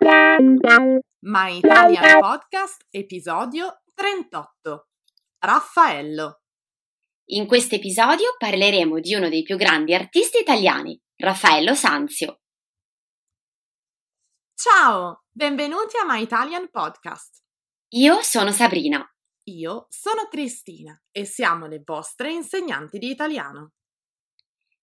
My Italian Podcast, episodio 38. Raffaello. In questo episodio parleremo di uno dei più grandi artisti italiani, Raffaello Sanzio. Ciao, benvenuti a My Italian Podcast. Io sono Sabrina. Io sono Cristina e siamo le vostre insegnanti di italiano.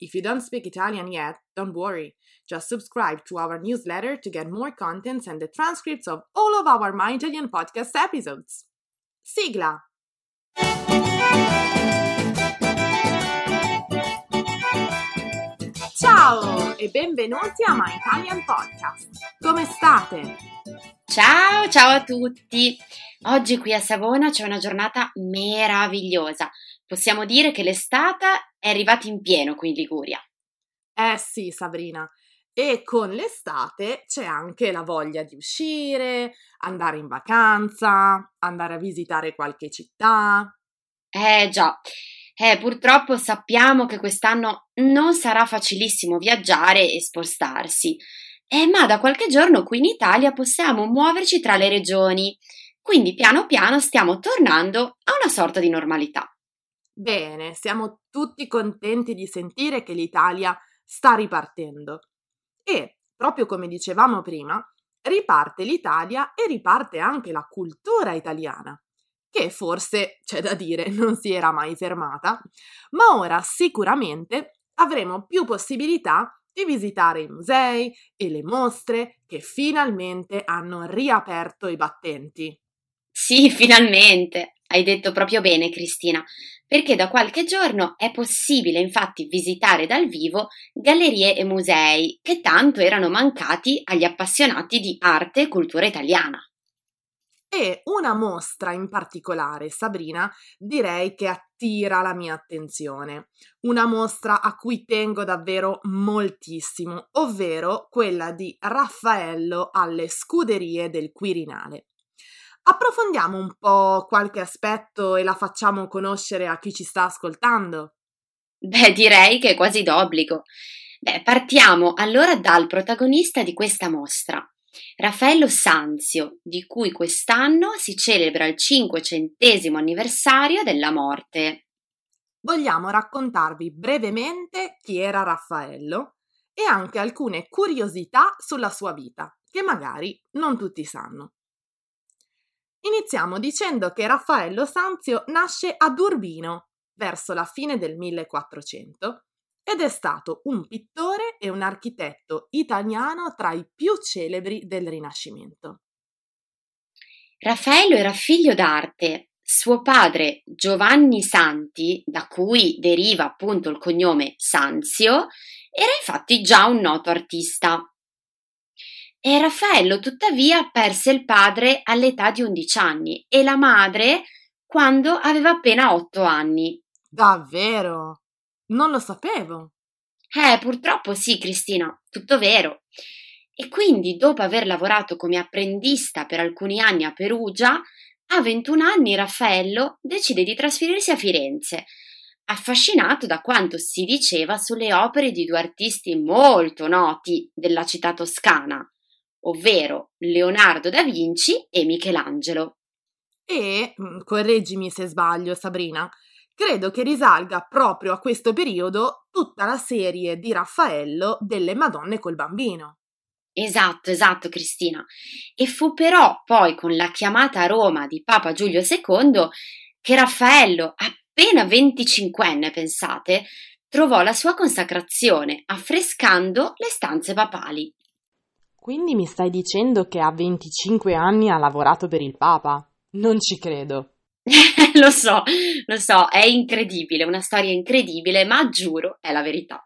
If you don't speak Italian yet, don't worry. Just subscribe to our newsletter to get more contents and the transcripts of all of our My Italian podcast episodes. Sigla! Ciao e benvenuti a My Italian Podcast. Come state? Ciao, ciao a tutti! Oggi qui a Savona c'è una giornata meravigliosa. Possiamo dire che l'estate è arrivata in pieno qui in Liguria. Eh sì, Sabrina. E con l'estate c'è anche la voglia di uscire, andare in vacanza, andare a visitare qualche città. Eh già, eh, purtroppo sappiamo che quest'anno non sarà facilissimo viaggiare e spostarsi, eh, ma da qualche giorno qui in Italia possiamo muoverci tra le regioni, quindi piano piano stiamo tornando a una sorta di normalità. Bene, siamo tutti contenti di sentire che l'Italia sta ripartendo. E, proprio come dicevamo prima, riparte l'Italia e riparte anche la cultura italiana, che forse, c'è da dire, non si era mai fermata, ma ora sicuramente avremo più possibilità di visitare i musei e le mostre che finalmente hanno riaperto i battenti. Sì, finalmente! Hai detto proprio bene, Cristina, perché da qualche giorno è possibile infatti visitare dal vivo gallerie e musei che tanto erano mancati agli appassionati di arte e cultura italiana. E una mostra in particolare, Sabrina, direi che attira la mia attenzione. Una mostra a cui tengo davvero moltissimo, ovvero quella di Raffaello alle scuderie del Quirinale. Approfondiamo un po' qualche aspetto e la facciamo conoscere a chi ci sta ascoltando. Beh, direi che è quasi d'obbligo. Beh, partiamo allora dal protagonista di questa mostra, Raffaello Sanzio, di cui quest'anno si celebra il cinquecentesimo anniversario della morte. Vogliamo raccontarvi brevemente chi era Raffaello e anche alcune curiosità sulla sua vita, che magari non tutti sanno. Iniziamo dicendo che Raffaello Sanzio nasce ad Urbino verso la fine del 1400 ed è stato un pittore e un architetto italiano tra i più celebri del Rinascimento. Raffaello era figlio d'arte. Suo padre Giovanni Santi, da cui deriva appunto il cognome Sanzio, era infatti già un noto artista. E Raffaello tuttavia perse il padre all'età di 11 anni e la madre quando aveva appena 8 anni. Davvero? Non lo sapevo. Eh, purtroppo sì, Cristina, tutto vero. E quindi, dopo aver lavorato come apprendista per alcuni anni a Perugia, a 21 anni Raffaello decide di trasferirsi a Firenze, affascinato da quanto si diceva sulle opere di due artisti molto noti della città toscana, ovvero Leonardo da Vinci e Michelangelo. E, mm, correggimi se sbaglio Sabrina, credo che risalga proprio a questo periodo tutta la serie di Raffaello delle Madonne col bambino. Esatto, esatto Cristina. E fu però poi con la chiamata a Roma di Papa Giulio II che Raffaello, appena 25enne, pensate, trovò la sua consacrazione affrescando le stanze papali. Quindi mi stai dicendo che a 25 anni ha lavorato per il Papa? Non ci credo. lo so, lo so, è incredibile, una storia incredibile, ma giuro, è la verità.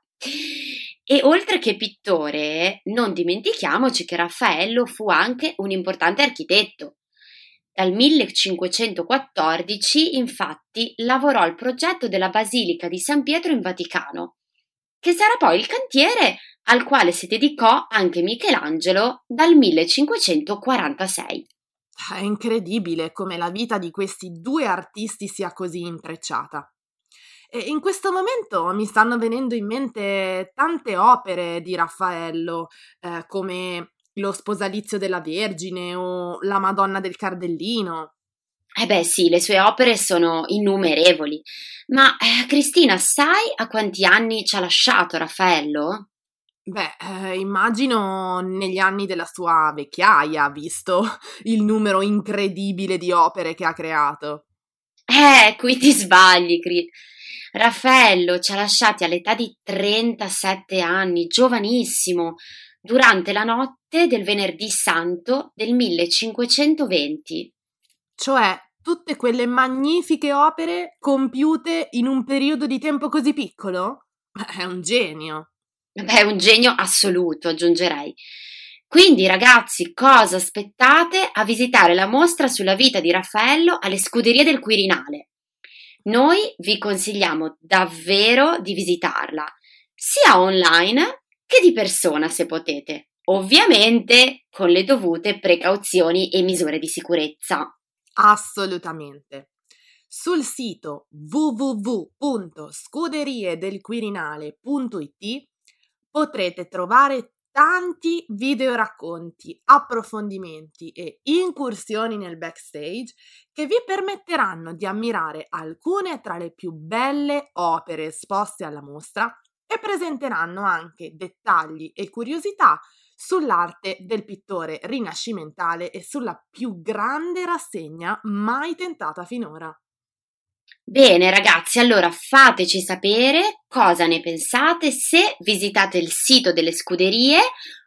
E oltre che pittore, non dimentichiamoci che Raffaello fu anche un importante architetto. Dal 1514, infatti, lavorò al progetto della Basilica di San Pietro in Vaticano, che sarà poi il cantiere al quale si dedicò anche Michelangelo dal 1546. È incredibile come la vita di questi due artisti sia così intrecciata. E in questo momento mi stanno venendo in mente tante opere di Raffaello, eh, come Lo sposalizio della Vergine o La Madonna del Cardellino. Eh beh sì, le sue opere sono innumerevoli. Ma eh, Cristina, sai a quanti anni ci ha lasciato Raffaello? Beh, eh, immagino negli anni della sua vecchiaia, visto il numero incredibile di opere che ha creato. Eh, qui ti sbagli, Cri. Raffaello ci ha lasciati all'età di 37 anni, giovanissimo, durante la notte del venerdì santo del 1520. Cioè, tutte quelle magnifiche opere compiute in un periodo di tempo così piccolo? È un genio. Beh, è un genio assoluto, aggiungerei. Quindi, ragazzi, cosa aspettate a visitare la mostra sulla vita di Raffaello alle scuderie del Quirinale? Noi vi consigliamo davvero di visitarla, sia online che di persona se potete, ovviamente con le dovute precauzioni e misure di sicurezza. Assolutamente. Sul sito www.scuderiedelquirinale.it potrete trovare tanti videoracconti, approfondimenti e incursioni nel backstage che vi permetteranno di ammirare alcune tra le più belle opere esposte alla mostra e presenteranno anche dettagli e curiosità sull'arte del pittore rinascimentale e sulla più grande rassegna mai tentata finora. Bene ragazzi, allora fateci sapere cosa ne pensate se visitate il sito delle scuderie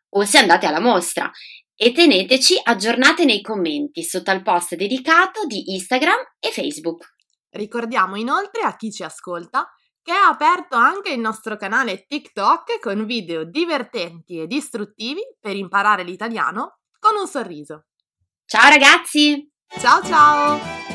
o se andate alla mostra e teneteci aggiornate nei commenti sotto al post dedicato di Instagram e Facebook. Ricordiamo inoltre a chi ci ascolta che è aperto anche il nostro canale TikTok con video divertenti ed istruttivi per imparare l'italiano con un sorriso. Ciao ragazzi! Ciao ciao!